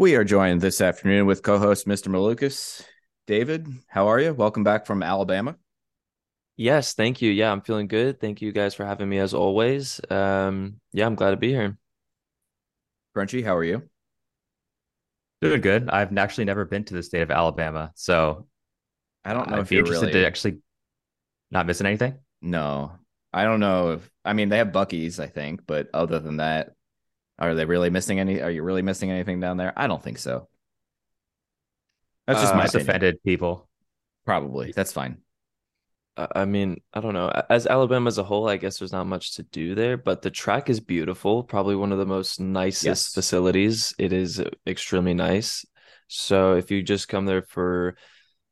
We are joined this afternoon with co-host Mr. Malukas. David, how are you? Welcome back from Alabama. Yes, thank you. Yeah, I'm feeling good. Thank you guys for having me as always. Um, yeah, I'm glad to be here. Crunchy, how are you? Doing good. I've actually never been to the state of Alabama, so I don't know I'd if you're interested really. to actually not missing anything. No, I don't know if. I mean, they have Buc-ee's, I think, but other than that, are they really missing any? Are you really missing anything down there? I don't think so. That's just Uh, my opinion. offended people. Probably. That's fine. I I mean, I don't know. As Alabama as a whole, I guess there's not much to do there, but the track is beautiful. Probably one of the most nicest Yes. facilities. It is extremely nice. So if you just come there for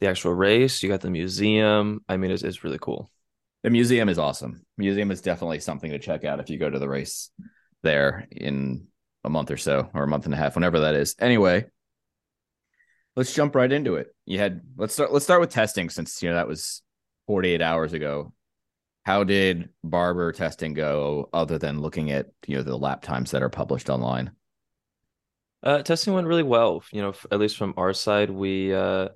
the actual race, you got the museum. I mean, it's, it's really cool. The museum is awesome. Museum is definitely something to check out if you go to the race there in a month or so, or a month and a half, whenever that is. Anyway, let's jump right into it. You had let's start let's start with testing since you know that was 48 hours ago. How did barber testing go other than looking at you know the lap times that are published online? Uh, testing went really well. You know, at least from our side, we uh,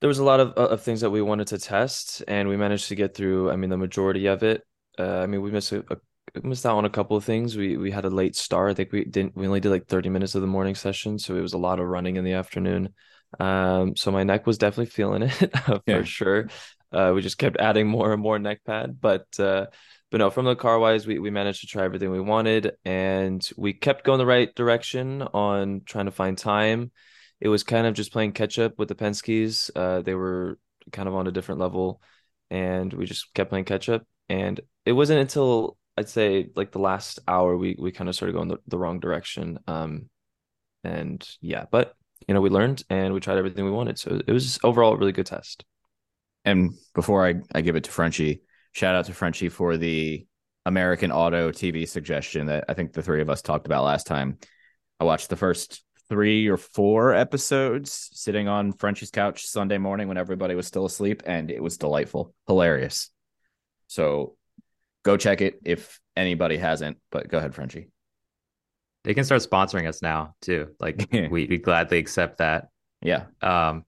there was a lot of of things that we wanted to test, and we managed to get through. I mean, the majority of it. Uh, I mean, we missed a, a missed out on a couple of things. We we had a late start. I think we didn't. We only did like thirty minutes of the morning session, so it was a lot of running in the afternoon. Um, so my neck was definitely feeling it for Yeah. sure. Uh, we just kept adding more and more neck pad, but uh, but no, from the car wise, we we managed to try everything we wanted, and we kept going the right direction on trying to find time. It was kind of just playing catch up with the Penske's. Uh, they were kind of on a different level, and we just kept playing catch up. And it wasn't until I'd say like the last hour we we kind of sort started going the, the wrong direction. Um, and yeah, but you know we learned and we tried everything we wanted, so it was overall a really good test. And before I, I give it to Frenchie, shout out to Frenchie for the American Auto TV suggestion that I think the three of us talked about last time. I watched the first three or four episodes sitting on Frenchie's couch Sunday morning when everybody was still asleep, and it was delightful, hilarious. So go check it if anybody hasn't. But go ahead, Frenchie. They can start sponsoring us now too. Like we we gladly accept that. Yeah. Um,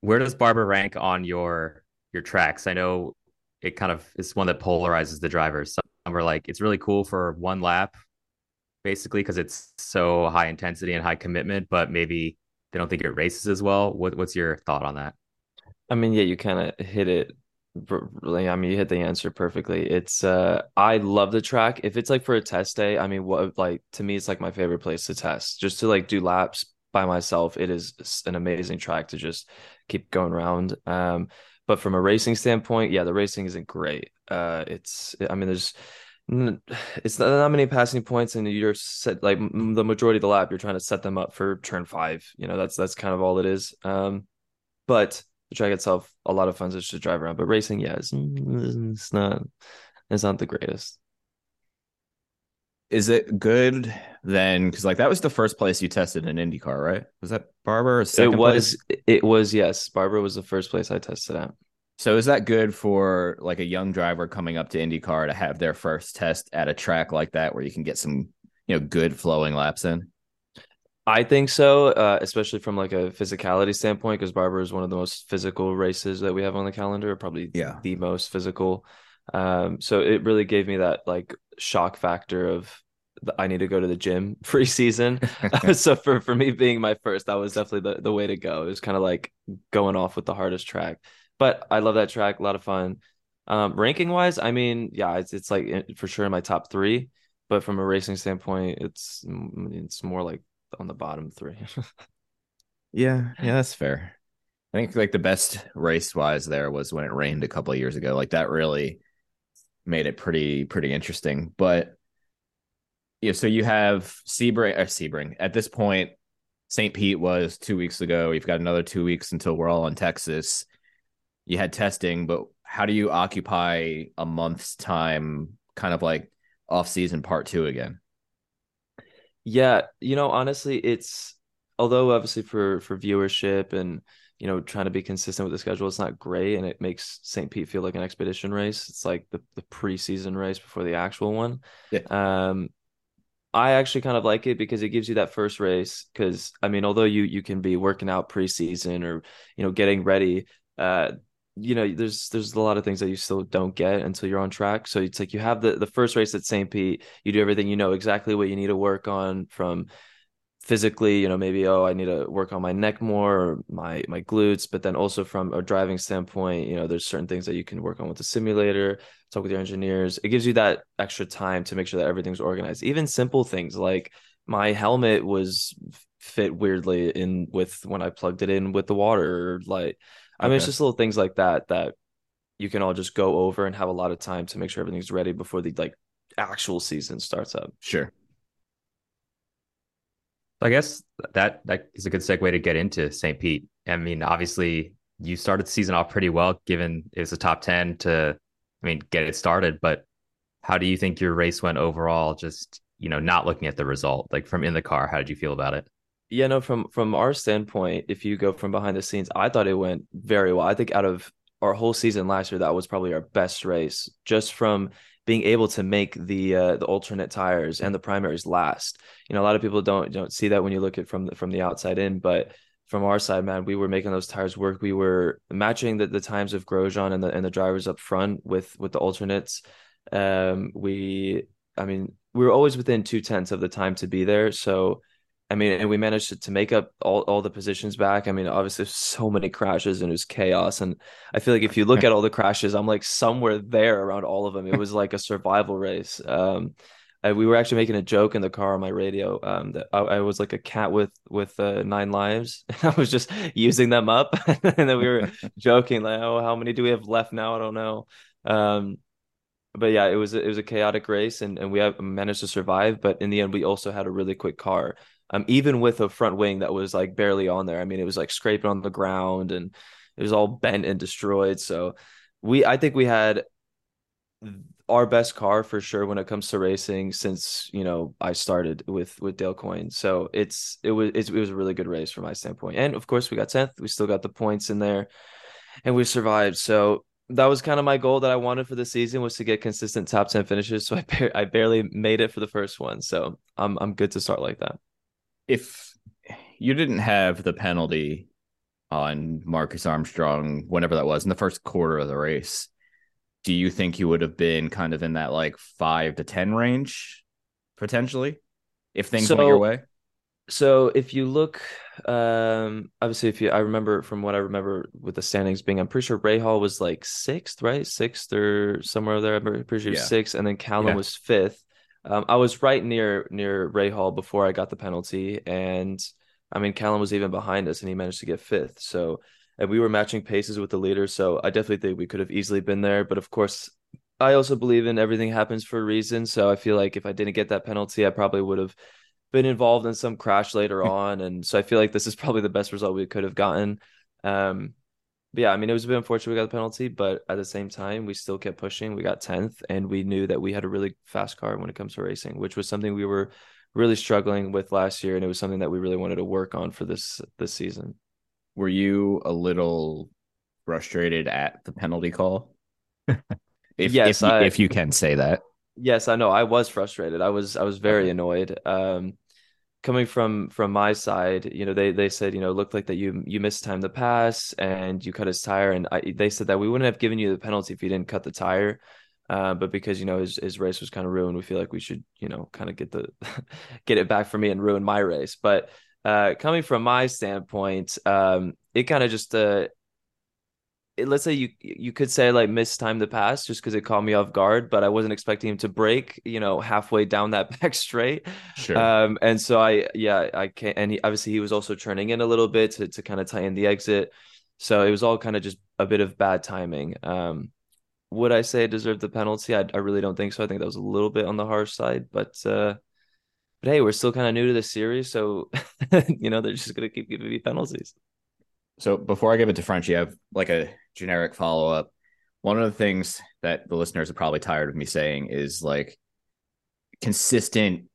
where does Barber rank on your your tracks? I know it kind of is one that polarizes the drivers. Some are like it's really cool for one lap, basically because it's so high intensity and high commitment, but maybe they don't think it races as well. What what's your thought on that? I mean, yeah, you kind of hit it. I mean, you hit the answer perfectly. It's uh, I love the track. If it's like for a test day, I mean, what like to me, it's like my favorite place to test. Just to like do laps by myself, it is an amazing track to just keep going around. Um, but from a racing standpoint, yeah, the racing isn't great. Uh, it's I mean, there's it's not, not many passing points, and you're set like the majority of the lap, you're trying to set them up for turn five. You know, that's that's kind of all it is. Um, but the track itself, a lot of fun just to drive around. But racing, yeah, it's, it's not it's not the greatest. Is it good then? Because like that was the first place you tested an IndyCar, right? Was that Barber? It place? was it was yes. Barber was the first place I tested at. So is that good for like a young driver coming up to IndyCar to have their first test at a track like that where you can get some, you know, good flowing laps in? I think so, uh, especially from like a physicality standpoint, because Barber is one of the most physical races that we have on the calendar, probably Yeah. the most physical. Um, so it really gave me that like shock factor of the I need to go to the gym preseason. so for for me being my first, that was definitely the, the way to go. It was kind of like going off with the hardest track. But I love that track, a lot of fun. Um, ranking wise, I mean, yeah, it's it's like for sure in my top three. But from a racing standpoint, it's it's more like on the bottom three. yeah, yeah, that's fair. I think like the best race wise there was when it rained a couple of years ago. Like that really made it pretty pretty interesting. But yeah, so you have Sebring or uh, Sebring at this point. St. Pete was two weeks ago. You've got another two weeks until we're all in Texas. You had testing, but how do you occupy a month's time, kind of like off season part two again? Yeah, you know, honestly, it's although obviously for for viewership and you know trying to be consistent with the schedule, it's not great, and it makes St. Pete feel like an expedition race. It's like the the preseason race before the actual one. Yeah. Um, I actually kind of like it because it gives you that first race. Because I mean, although you you can be working out preseason or you know getting ready, uh, you know, there's there's a lot of things that you still don't get until you're on track. So it's like you have the the first race at St. Pete, you do everything, you know exactly what you need to work on from physically, you know, maybe oh, I need to work on my neck more or my my glutes, but then also from a driving standpoint, you know, there's certain things that you can work on with the simulator, talk with your engineers. It gives you that extra time to make sure that everything's organized. Even simple things like my helmet was fit weirdly in with when I plugged it in with the water, like I mean, it's just little things like that that you can all just go over and have a lot of time to make sure everything's ready before the like actual season starts up. Sure. I guess that that is a good segue to get into St. Pete. I mean, obviously you started the season off pretty well, given it was a top ten to, I mean, get it started. But how do you think your race went overall? Just you know, not looking at the result, like from in the car, how did you feel about it? Yeah, no, from from our standpoint, if you go from behind the scenes, I thought it went very well. I think out of our whole season last year, that was probably our best race, just from being able to make the uh, the alternate tires and the primaries last. You know, a lot of people don't don't see that when you look at from the, from the outside in, but from our side, man, we were making those tires work. We were matching the, the times of Grosjean and the and the drivers up front with with the alternates. Um, we, I mean, we were always within two tenths of the time to be there. So I mean, and we managed to, to make up all, all the positions back. I mean, obviously, so many crashes and it was chaos. And I feel like if you look at all the crashes, I'm like somewhere there around all of them. It was like a survival race. Um, I, we were actually making a joke in the car on my radio um, that I, I, was like a cat with with uh, nine lives. And I was just using them up, and then we were joking like, "Oh, how many do we have left now? I don't know." Um, but yeah, it was it was a chaotic race, and and we have managed to survive. But in the end, we also had a really quick car um, even with a front wing that was like barely on there. I mean, it was like scraping on the ground and it was all bent and destroyed. So we, I think we had our best car for sure when it comes to racing since you know I started with with Dale Coyne. So it's it was it was a really good race from my standpoint. And of course, we got tenth. We still got the points in there, and we survived. So that was kind of my goal that I wanted for the season was to get consistent top ten finishes. So I bar- I barely made it for the first one. So I'm I'm good to start like that if you didn't have the penalty on Marcus Armstrong, whenever that was in the first quarter of the race, do you think you would have been kind of in that like five to 10 range potentially if things so, went your way? So if you look, um, obviously, if you, I remember from what I remember with the standings being, I'm pretty sure Rahal was like sixth, right? Sixth or somewhere there. I'm pretty sure yeah. sixth, and then Callum yeah. was fifth. Um, I was right near near Rahal before I got the penalty, and I mean Callum was even behind us, and he managed to get fifth. So, and we were matching paces with the leader. So I definitely think we could have easily been there. But of course, I also believe in everything happens for a reason. So I feel like if I didn't get that penalty, I probably would have been involved in some crash later on. And so I feel like this is probably the best result we could have gotten. Um, but yeah, I mean, it was a bit unfortunate we got the penalty, but at the same time, we still kept pushing. We got 10th, and we knew that we had a really fast car when it comes to racing, which was something we were really struggling with last year. And it was something that we really wanted to work on for this this season. Were you a little frustrated at the penalty call? if, yes, if, I, if you can say that. Yes, I know. I was frustrated. I was I was very annoyed. Um, coming from from my side, you know, they they said, you know, looked like that you you missed time to pass and you cut his tire, and I, they said that we wouldn't have given you the penalty if you didn't cut the tire. Uh, but because you know his his race was kind of ruined, we feel like we should you know kind of get the get it back for me and ruin my race. But uh, coming from my standpoint, um, it kind of just uh, let's say you you could say like missed time the pass just because it caught me off guard, but I wasn't expecting him to brake, you know, halfway down that back straight. Sure. Um, and so I yeah I can't, and he, obviously he was also turning in a little bit to to kind of tighten the exit, so it was all kind of just a bit of bad timing. Um, would I say deserved the penalty? I I really don't think so. I think that was a little bit on the harsh side, but uh, but hey, we're still kind of new to the series, so you know they're just gonna keep giving me penalties. So before I give it to Frenchie, I have like a generic follow up. One of the things that the listeners are probably tired of me saying is like consistent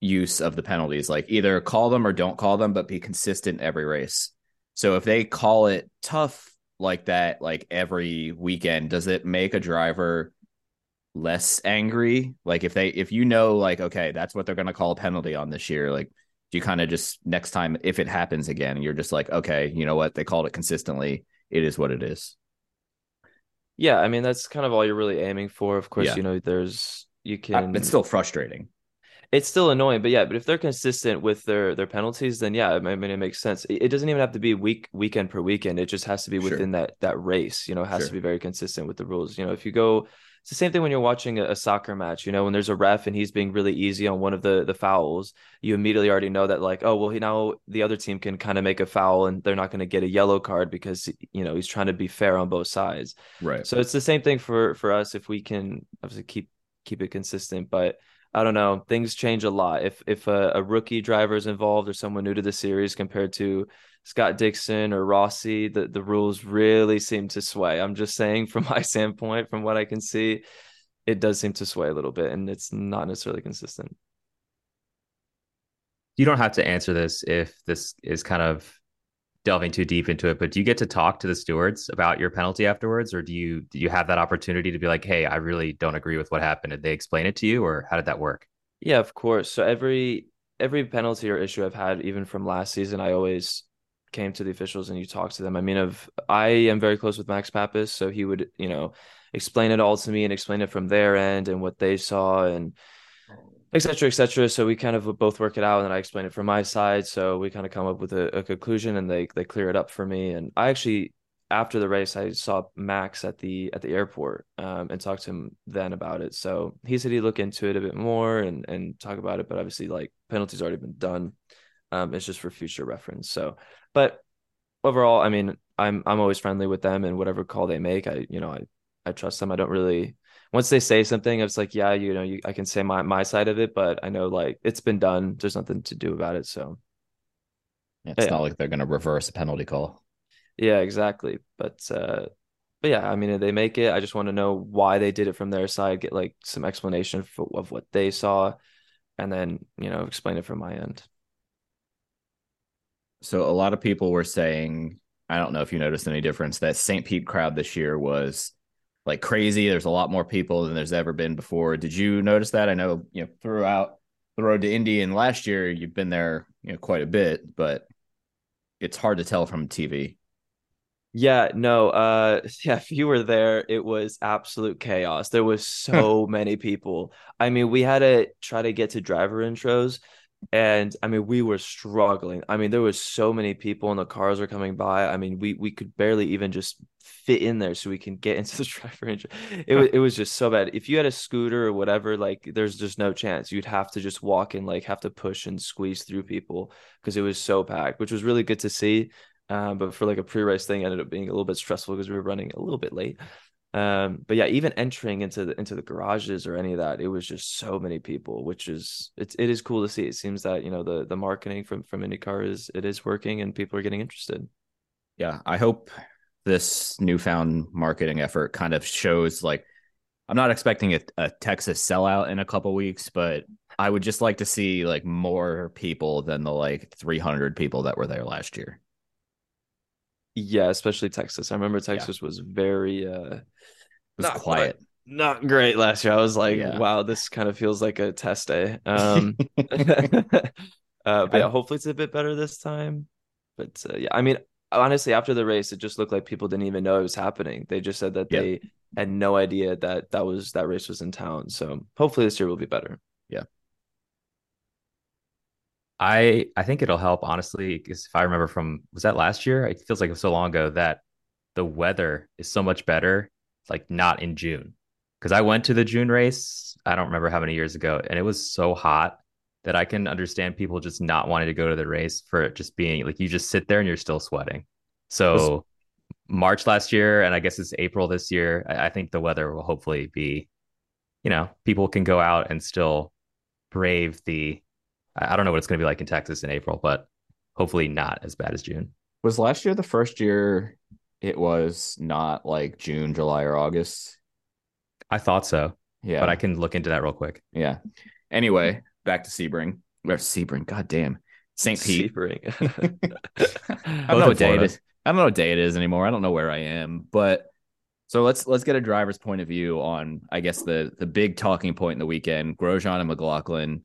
use of the penalties. Like either call them or don't call them, but be consistent every race. So if they call it tough like that, like every weekend, does it make a driver less angry? Like if they, if you know, like, okay, that's what they're going to call a penalty on this year, like you kind of just next time if it happens again you're just like okay you know what? They called it consistently. It is what it is. Yeah i mean that's kind of all you're really aiming for. Of course yeah. you know there's you uh, can it's still frustrating. It's still annoying but yeah but if they're consistent with their their penalties then yeah i mean it makes sense. It doesn't even have to be week weekend per weekend. It just has to be within sure. that that race you know it has sure. to be very consistent with the rules. You know if you go it's the same thing when you're watching a, a, soccer match. You know, when there's a ref and he's being really easy on one of the the fouls, you immediately already know that like, oh well, he now the other team can kind of make a foul and they're not going to get a yellow card because you know he's trying to be fair on both sides. Right. So it's the same thing for for us if we can obviously keep keep it consistent, but. I don't know. Things change a lot. If if a, a rookie driver is involved or someone new to the series compared to Scott Dixon or Rossi, the, the rules really seem to sway. I'm just saying, from my standpoint, from what I can see, it does seem to sway a little bit and it's not necessarily consistent. You don't have to answer this if this is kind of delving too deep into it, but do you get to talk to the stewards about your penalty afterwards, or do you do you have that opportunity to be like, hey, I really don't agree with what happened? Did they explain it to you, or how did that work? Yeah, of course. So every every penalty or issue I've had, even from last season, I always came to the officials and you talked to them. I mean, of I am very close with Max Papis, so he would, you know, explain it all to me and explain it from their end and what they saw and etc etc so we kind of both work it out and then i explain it from my side. So we kind of come up with a, a, conclusion and they they clear it up for me. And i actually after the race i saw max at the at the airport um, and talked to him then about it. So he said he'd look into it a bit more and and talk about it but obviously like penalties already been done um, it's just for future reference. So but overall, I mean, I'm I'm always friendly with them and whatever call they make, I you know, I I trust them. I don't really once they say something, it's like, yeah, you know, you, I can say my my side of it, but I know like it's been done. There's nothing to do about it. So it's yeah. not like they're gonna reverse a penalty call. Yeah, exactly. But uh but yeah, I mean, if they make it, I just want to know why they did it from their side, get like some explanation for, of what they saw, and then you know explain it from my end so a lot of people were saying, I don't know if you noticed any difference, that St. Pete crowd this year was like crazy. There's a lot more people than there's ever been before. Did you notice that? I know, you know, throughout the road to Indy and last year you've been there, you know, quite a bit, but it's hard to tell from TV. Yeah, no, uh yeah, if you were there, it was absolute chaos. There was so many people. I mean, we had to try to get to driver intros and I mean, we were struggling. I mean, there was so many people and the cars were coming by. I mean, we we could barely even just fit in there so we can get into the driver. It was it was just so bad. If you had a scooter or whatever, like there's just no chance. You'd have to just walk and like have to push and squeeze through people because it was so packed, which was really good to see. Um, but for like a pre-race thing, ended up being a little bit stressful because we were running a little bit late. Um, but yeah, even entering into the into the garages or any of that, it was just so many people, which is it's it is cool to see. It seems that you know the the marketing from from IndyCar is it is working and people are getting interested. Yeah, I hope this newfound marketing effort kind of shows like I'm not expecting a, a Texas sellout in a couple weeks, but I would just like to see like more people than the like 300 people that were there last year. Yeah, especially Texas. I remember Texas yeah. was very uh was not quiet. Not great last year. I was like, yeah. wow, this kind of feels like a test day. Um uh but yeah, hopefully it's a bit better this time. But uh, yeah, I mean honestly after the race it just looked like people didn't even know it was happening. They just said that yep. they had no idea that that was that race was in town. So hopefully this year will be better. I I think it'll help honestly because if I remember from was that last year? It feels like it was so long ago that the weather is so much better like not in June. Because I went to the June race, I don't remember how many years ago, and it was so hot that I can understand people just not wanting to go to the race for it just being like you just sit there and you're still sweating. So March last year, and I guess it's April this year. I, I think the weather will hopefully be, you know, people can go out and still brave the. I I don't know what it's going to be like in Texas in April, but hopefully not as bad as June. Was last year the first year it was not like June, July, or August? I thought so, Yeah. but I can look into that real quick. yeah. Anyway, back to Sebring. Or Sebring, god damn. St. Pete. Sebring. I don't know what day it Florida. is. I don't know what day it is anymore. I don't know where I am. But so let's let's get a driver's point of view on I guess the the big talking point in the weekend, Grosjean and McLaughlin.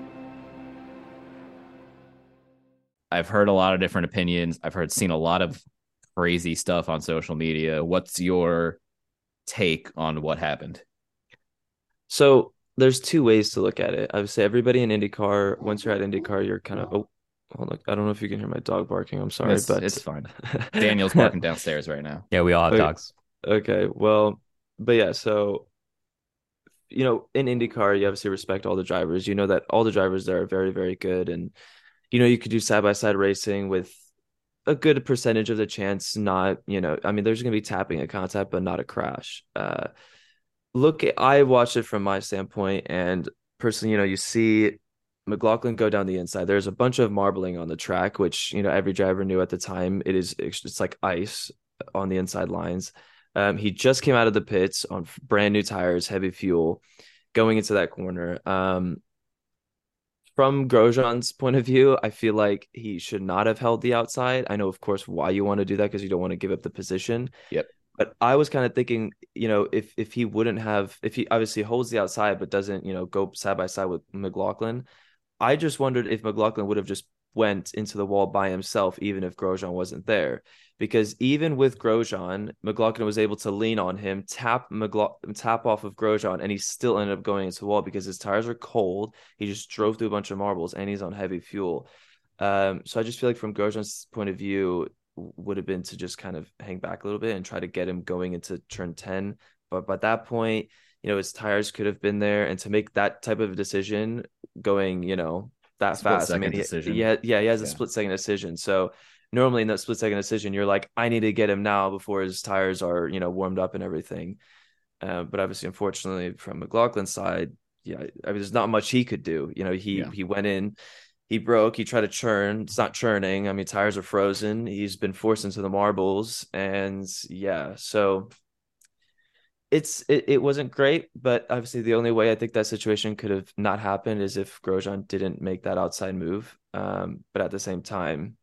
I've heard a lot of different opinions. I've heard seen a lot of crazy stuff on social media. What's your take on what happened? So there's two ways to look at it. I would say everybody in IndyCar, once you're at IndyCar, you're kind of oh, hold on. I don't know if you can hear my dog barking. I'm sorry, it's, but it's fine. Daniel's barking downstairs right now. Yeah, we all have Okay. dogs. Okay, well, but yeah, so you know, in IndyCar, you obviously respect all the drivers. You know that all the drivers there are very, very good, and you know you could do side by side racing with a good percentage of the chance not, you know, I mean, there's going to be tapping at contact, but not a crash. Uh, look, I watched it from my standpoint, and personally, you know, you see McLaughlin go down the inside. There's a bunch of marbling on the track, which you know every driver knew at the time. It is it's like ice on the inside lines. Um, he just came out of the pits on brand new tires, heavy fuel, going into that corner. Um, from Grosjean's point of view, I feel like he should not have held the outside. I know, of course, why you want to do that because you don't want to give up the position. Yep. But I was kind of thinking, you know, if if he wouldn't have, if he obviously holds the outside but doesn't, you know, go side by side with McLaughlin, I just wondered if McLaughlin would have just went into the wall by himself, even if Grosjean wasn't there. Because even with Grosjean, McLaughlin was able to lean on him, tap McLaughlin, tap off of Grosjean, and he still ended up going into the wall because his tires are cold. He just drove through a bunch of marbles, and he's on heavy fuel. Um, so I just feel like from Grosjean's point of view, would have been to just kind of hang back a little bit and try to get him going into turn ten. But by that point, you know, his tires could have been there, and to make that type of decision, going, you know, that Split fast. I mean, second he- decision. yeah, yeah, he has a Yeah. split second decision. So normally in that split second decision, you're like, I need to get him now before his tires are, you know, warmed up and everything. Uh, but obviously, unfortunately, from McLaughlin's side, yeah, I mean, there's not much he could do. You know, he Yeah. he went in, he broke, he tried to churn. It's not churning. I mean, tires are frozen. He's been forced into the marbles, and yeah, so it's it, it wasn't great, but obviously the only way I think that situation could have not happened is if Grosjean didn't make that outside move. Um, but at the same time,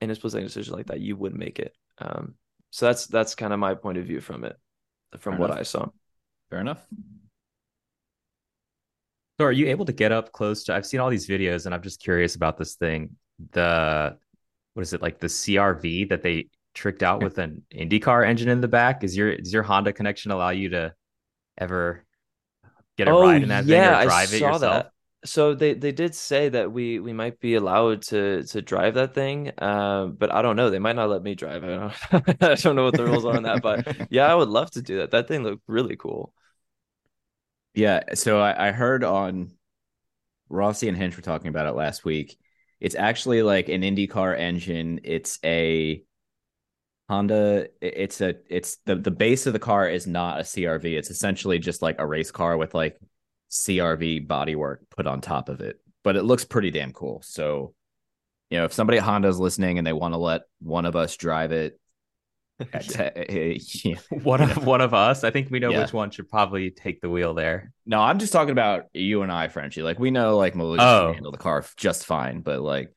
in a split second decision like that, you would make it. Um, so that's that's kind of my point of view from it, from Fair what enough. I saw. Fair enough. So are you able to get up close to I've seen all these videos and I'm just curious about this thing. The what is it like the CRV that they tricked out with an IndyCar engine in the back? Is your does your Honda connection allow you to ever get a ride in that thing or drive it yourself? So they they did say that we we might be allowed to to drive that thing, um, but I don't know. They might not let me drive. I don't I don't know what the rules are on that, but yeah, I would love to do that. That thing looked really cool. Yeah, so I, I heard on Rossi and Hinch were talking about it last week. It's actually like an IndyCar engine. It's a Honda. It's a it's the the base of the car is not a CRV. It's essentially just like a race car with like CRV bodywork put on top of it. But it looks pretty damn cool. So, you know, if somebody at Honda is listening and they want to let one of us drive it, uh, yeah. Uh, one of one of us. I think we know Yeah. which one should probably take the wheel there. No, I'm just talking about you and I, Frenchie. Like we know, like Maluka Oh. can handle the car just fine, but like,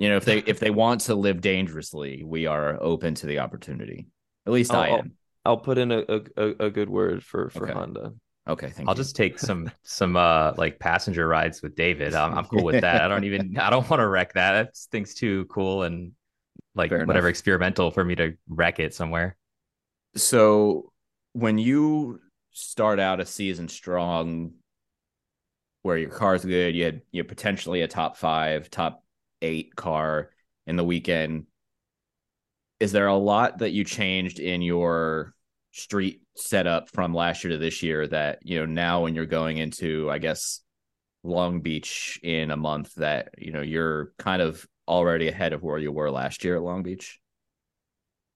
you know, if they if they want to live dangerously, we are open to the opportunity. At least I Oh, am. I'll put in a a, a- a good word for for Okay. Honda. Okay, thank I'll you. just take some some uh like passenger rides with David. I'm, I'm cool with that. I don't even I don't want to wreck that. That thing's too cool and like Fair whatever enough. experimental for me to wreck it somewhere. So when you start out a season strong, where your car's good, you had you know, potentially a top five, top eight car in the weekend. Is there a lot that you changed in your street setup from last year to this year that you know now when you're going into, I guess, Long Beach in a month that you know you're kind of already ahead of where you were last year at Long Beach?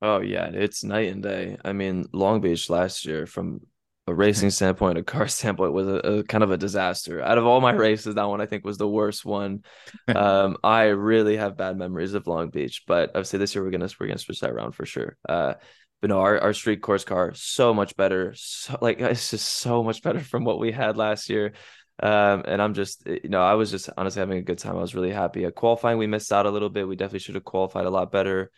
Oh yeah, it's night and day. I mean, Long Beach last year, from a racing standpoint, a car standpoint, was a, a kind of a disaster. Out of all my races, that one I think was the worst one. um, I really have bad memories of Long Beach, but I'd say this year we're gonna we're gonna switch that around for sure. Uh, but no, our, our street course car so much better. So like it's just so much better from what we had last year. Um, and I'm just you know I was just honestly having a good time. I was really happy. At qualifying, we missed out a little bit. We definitely should have qualified a lot better.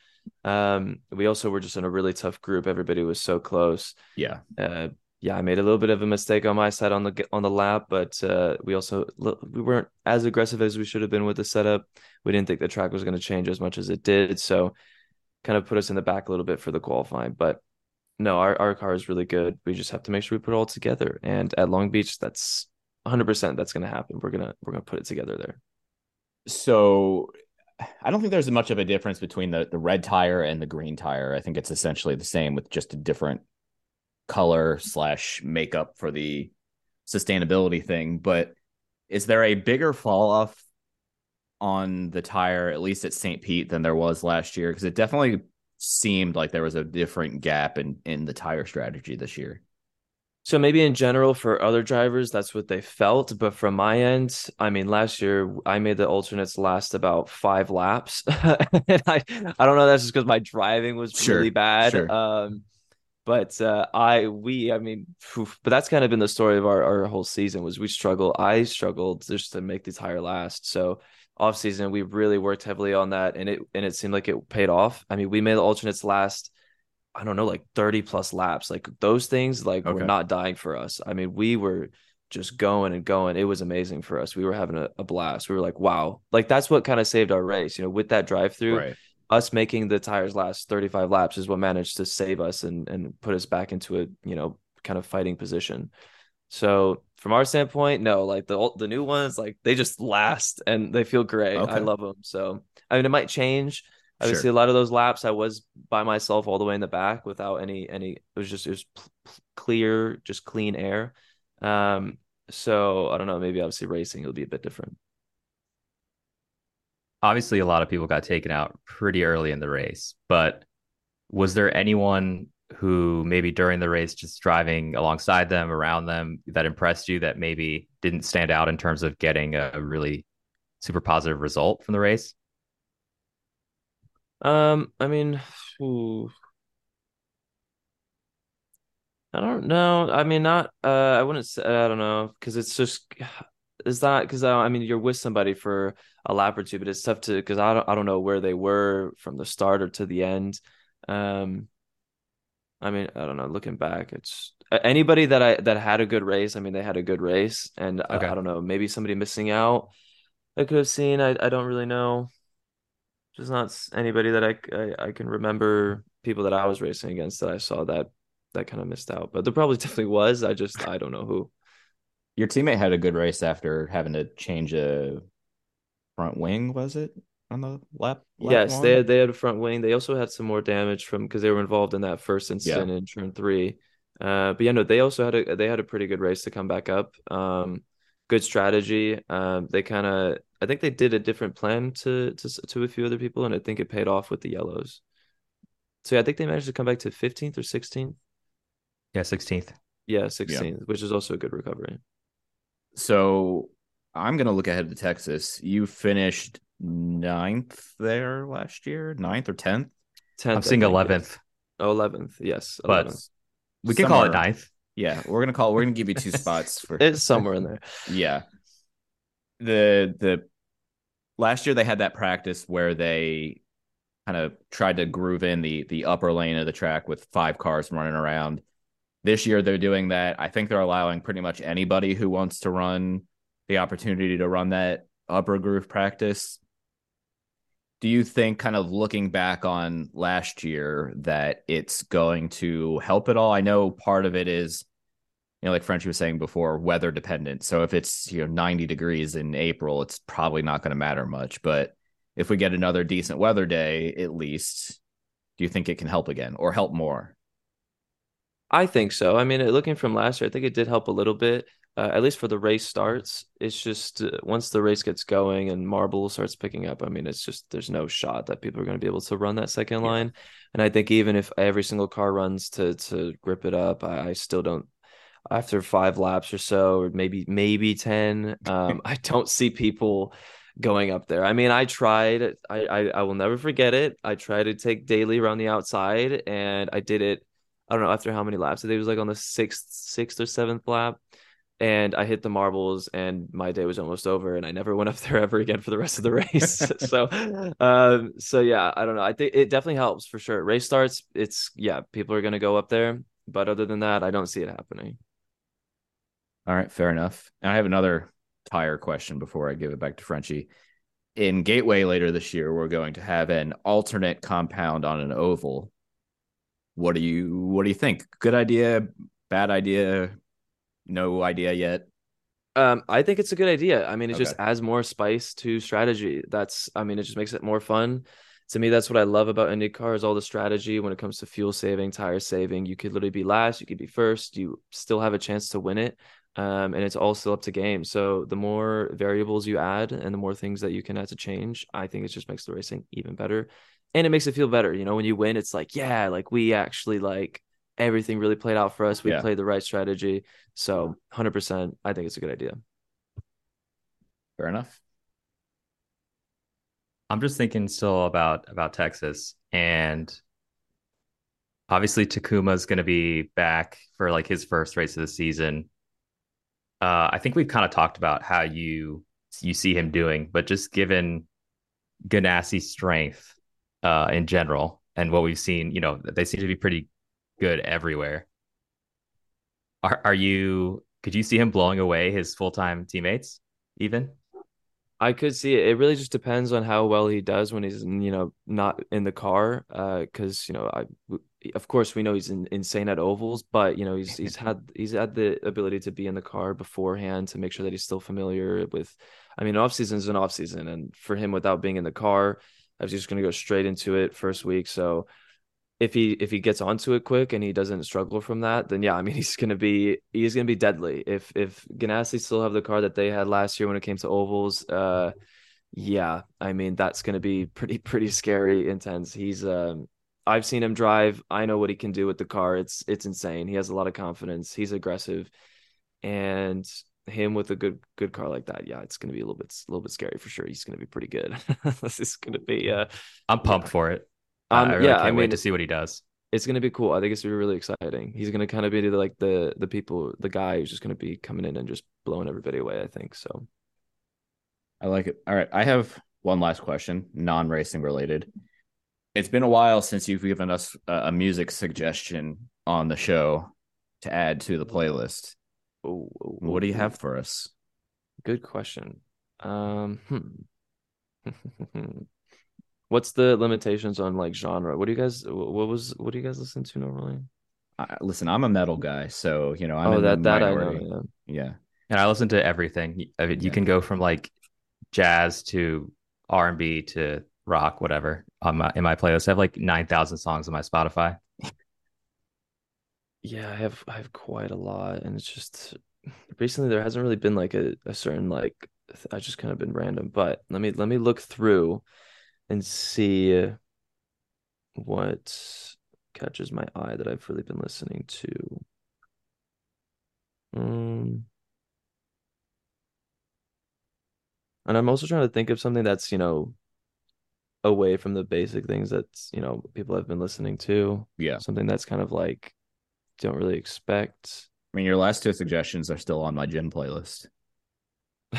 Um, we also were just in a really tough group. Everybody was so close. Yeah. Uh, yeah, I made a little bit of a mistake on my side on the on the lap, but uh, we also we weren't as aggressive as we should have been with the setup. We didn't think the track was going to change as much as it did, so kind of put us in the back a little bit for the qualifying. But no, our our car is really good. We just have to make sure we put it all together. And at Long Beach, that's 100 percent that's going to happen. We're gonna we're gonna put it together there. So I don't think there's much of a difference between the the red tire and the green tire. I think it's essentially the same with just a different color slash makeup for the sustainability thing. But is there a bigger fall off on the tire, at least at St. Pete, than there was last year? Because it definitely seemed like there was a different gap in in the tire strategy this year. So maybe in general for other drivers, that's what they felt. But from my end, I mean, last year I made the alternates last about five laps. and I, I don't know, that's just because my driving was Sure, really bad. sure. Um, but uh, I, we, I mean, phew, but that's kind of been the story of our, our whole season was we struggle. I struggled just to make the tire last. So off season, we really worked heavily on that, and it and it seemed like it paid off. I mean, we made the alternates last. I don't know, like 30 plus laps. Like those things, like were not dying for us. I mean, we were just going and going. It was amazing for us. We were having a, a blast. We were like, wow. Like that's what kind of saved our race. You know, with that drive through, Right. Us making the tires last 35 laps is what managed to save us and and put us back into a, you know, kind of fighting position. So from our standpoint, no, like the old- the new ones, like they just last and they feel great. I love them. So I mean, it might change. Obviously, Sure. a lot of those laps, I was by myself all the way in the back without any any. It was just it was p- p- clear, just clean air. Um, so I don't know. Maybe obviously racing it'll be a bit different. Obviously, a lot of people got taken out pretty early in the race, but was there anyone who maybe during the race just driving alongside them, around them, that impressed you that maybe didn't stand out in terms of getting a really super positive result from the race? Um, I mean, ooh. I don't know. I mean, not. Uh, I wouldn't say. I don't know because it's just. Is that because I, I mean you're with somebody for a lap or two, but it's tough to because I don't I don't know where they were from the start or to the end. Um, I mean I don't know. Looking back, it's anybody that I that had a good race. I mean they had a good race, and I, Okay. I don't know. Maybe somebody missing out. I could have seen. I I don't really know. Just not anybody that I, I I can remember people that I was racing against that I saw that that kind of missed out. But there probably definitely was. I just I don't know who. Your teammate had a good race after having to change a front wing, was it on the lap? lap Yes, one? they had they had a front wing. They also had some more damage from because they were involved in that first incident in turn three. Uh, but yeah, no, they also had a they had a pretty good race to come back up. Um, good strategy. Um, they kind of I think they did a different plan to to to a few other people, and I think it paid off with the yellows. So yeah, I think they managed to come back to 15th or 16th. Yeah, 16th. Yeah, 16th, which is also a good recovery. So I'm gonna look ahead to Texas. You finished ninth there last year, ninth or tenth. 10th. I'm seeing I think, 11th, yes. Oh, 11th. Yes. but we can call it ninth. Yeah, we're gonna call. We're gonna give you two spots for. it's somewhere in there. yeah. The the last year they had that practice where they kind of tried to groove in the the upper lane of the track with five cars running around. This year they're doing that. I think they're allowing pretty much anybody who wants to run the opportunity to run that upper groove practice. Do you think, kind of looking back on last year, that it's going to help at all? I know part of it is, you know, like Frenchie was saying before, weather dependent. So if it's, you know, 90 degrees in April, it's probably not going to matter much. But if we get another decent weather day, at least, do you think it can help again or help more? I think so. I mean, looking from last year, I think it did help a little bit, uh, at least for the race starts. It's just uh, once the race gets going and marble starts picking up, I mean, it's just there's no shot that people are going to be able to run that second Yeah. line. And I think even if every single car runs to to grip it up, I, I still don't. After five laps or so, or maybe maybe ten, um, I don't see people going up there. I mean, I tried. I, I I will never forget it. I tried to take Daly around the outside, and I did it. I don't know after how many laps. I think it was like on the sixth, sixth or seventh lap, and I hit the marbles, and my day was almost over, and I never went up there ever again for the rest of the race. so, um, so yeah, I don't know. I think it definitely helps for sure. Race starts, it's yeah, people are gonna go up there, but other than that, I don't see it happening. All right, fair enough. And I have another tire question before I give it back to Frenchie. In Gateway later this year, we're going to have an alternate compound on an oval. What do you what do you think? Good idea, bad idea, no idea yet. Um, I think it's a good idea. I mean, it just adds more spice to strategy. That's, I mean, it just makes it more fun. To me, that's what I love about IndyCar is all the strategy when it comes to fuel saving, tire saving. You could literally be last, you could be first, you still have a chance to win it. Um, and it's all still up to game. So the more variables you add and the more things that you can add to change, I think it just makes the racing even better. And it makes it feel better. You know, when you win, it's like, yeah, like we actually like everything really played out for us. We Yeah. played the right strategy. So 100%, I think it's a good idea. Fair enough. I'm just thinking still about about Texas and obviously Takuma's going to be back for like his first race of the season. Uh, I think we've kind of talked about how you you see him doing, but just given Ganassi's strength uh, in general and what we've seen, you know, they seem to be pretty good everywhere. Are are you? Could you see him blowing away his full time teammates even? I could see it. It really just depends on how well he does when he's, you know, not in the car. Uh, because you know, I, of course, we know he's in, insane at ovals, but you know, he's he's had he's had the ability to be in the car beforehand to make sure that he's still familiar with. I mean, off season is an off season, and for him, without being in the car, I was just going to go straight into it first week. So if he if he gets onto it quick and he doesn't struggle from that, then yeah, I mean he's gonna be he's gonna be deadly. If if Ganassi still have the car that they had last year when it came to ovals, uh, yeah, I mean that's gonna be pretty pretty scary, intense. He's um, I've seen him drive. I know what he can do with the car. It's it's insane. He has a lot of confidence. He's aggressive, and him with a good good car like that, yeah, it's gonna be a little bit a little bit scary for sure. He's gonna be pretty good. this is gonna be uh, I'm pumped for it. Um, I really yeah, can't I wait mean, to see what he does. it's gonna be cool. I think it's gonna be really exciting. He's gonna kind of be the, like the the people, the guy who's just gonna be coming in and just blowing everybody away. I think so. I like it. All right. I have one last question, non racing related. It's been a while since you've given us a, a music suggestion on the show to add to the playlist. Oh, oh, What do you have for us? Good question. Um, hmm. What's the limitations on like genre? What do you guys? What was? What do you guys listen to normally? I, listen, I'm a metal guy, so you know I'm oh, in that the that I know. Yeah. And I listen to everything. Y- I mean, you Yeah. can go from like jazz to R and B to rock, whatever. On my in my playlist, I have like nine thousand songs on my Spotify. Yeah, I have I have quite a lot, and it's just recently there hasn't really been like a, a certain like I just kind of been random. But let me let me look through and see what catches my eye that I've really been listening to. Um, and I'm also trying to think of something that's you know away from the basic things that's you know people have been listening to. Yeah. Something that's kind of like don't really expect. I mean, your last two suggestions are still on my gym playlist.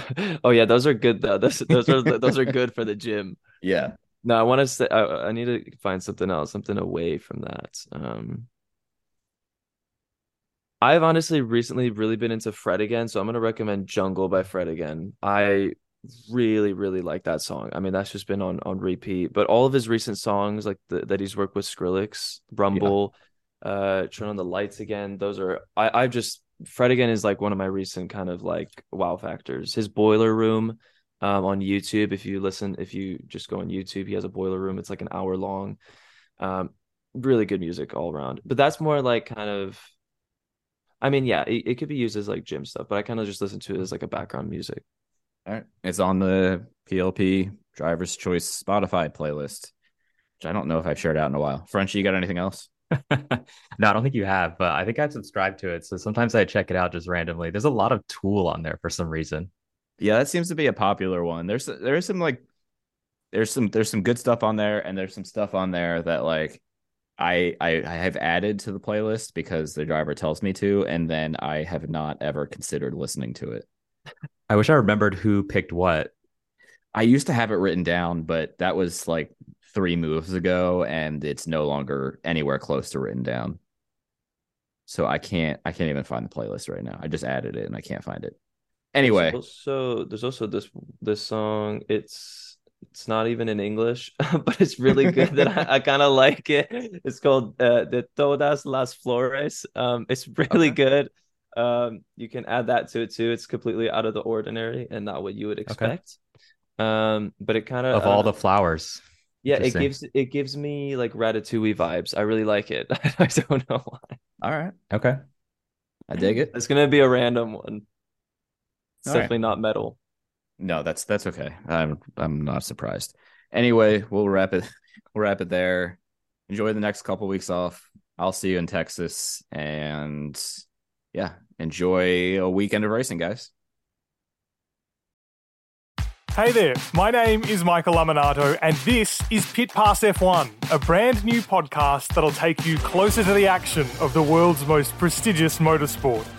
oh yeah, those are good though. Those those are those are good for the gym. Yeah. No, I want to say I, I need to find something else, something away from that. Um, I've honestly recently really been into Fred again, so I'm gonna recommend Jungle by Fred again. I really really like that song. I mean, that's just been on on repeat. But all of his recent songs, like the, that he's worked with Skrillex, Rumble, uh, Turn on the Lights again. Those are I I've just Fred again is like one of my recent kind of like wow factors. His Boiler Room um, on YouTube. If you listen, if you just go on YouTube, he has a boiler room. It's like an hour long. Um, really good music all around. But that's more like kind of, I mean, yeah, it, it could be used as like gym stuff, but I kind of just listen to it as like a background music. All right. It's on the PLP Driver's Choice Spotify playlist, which I don't know if I've shared out in a while. Frenchie, you got anything else? no, I don't think you have, but I think I've subscribed to it. So sometimes I check it out just randomly. There's a lot of Tool on there for some reason. Yeah, that seems to be a popular one. There's there's some like there's some there's some good stuff on there, and there's some stuff on there that like I I I have added to the playlist because the driver tells me to, and then I have not ever considered listening to it. I wish I remembered who picked what. I used to have it written down, but that was like three moves ago, and it's no longer anywhere close to written down. So I can't I can't even find the playlist right now. I just added it and I can't find it. Anyway, so there's also this this song. It's it's not even in English, but it's really good that I, I kind of like it. It's called uh, "De Todas las Flores." Um, it's really Okay. good. Um, you can add that to it too. It's completely out of the ordinary and not what you would expect. Um, but it kind of Of all the flowers. Yeah, it gives it gives me like Ratatouille vibes. I really like it. I don't know why. all right, Okay. I dig it. It's gonna be a random one. It's All right. definitely not metal. No, that's that's okay. I'm I'm not surprised. Anyway, we'll wrap it we'll wrap it there. Enjoy the next couple weeks off. I'll see you in Texas and yeah, enjoy a weekend of racing, guys. Hey there, my name is Michael Laminato, and this is Pit Pass F1, a brand new podcast that'll take you closer to the action of the world's most prestigious motorsport.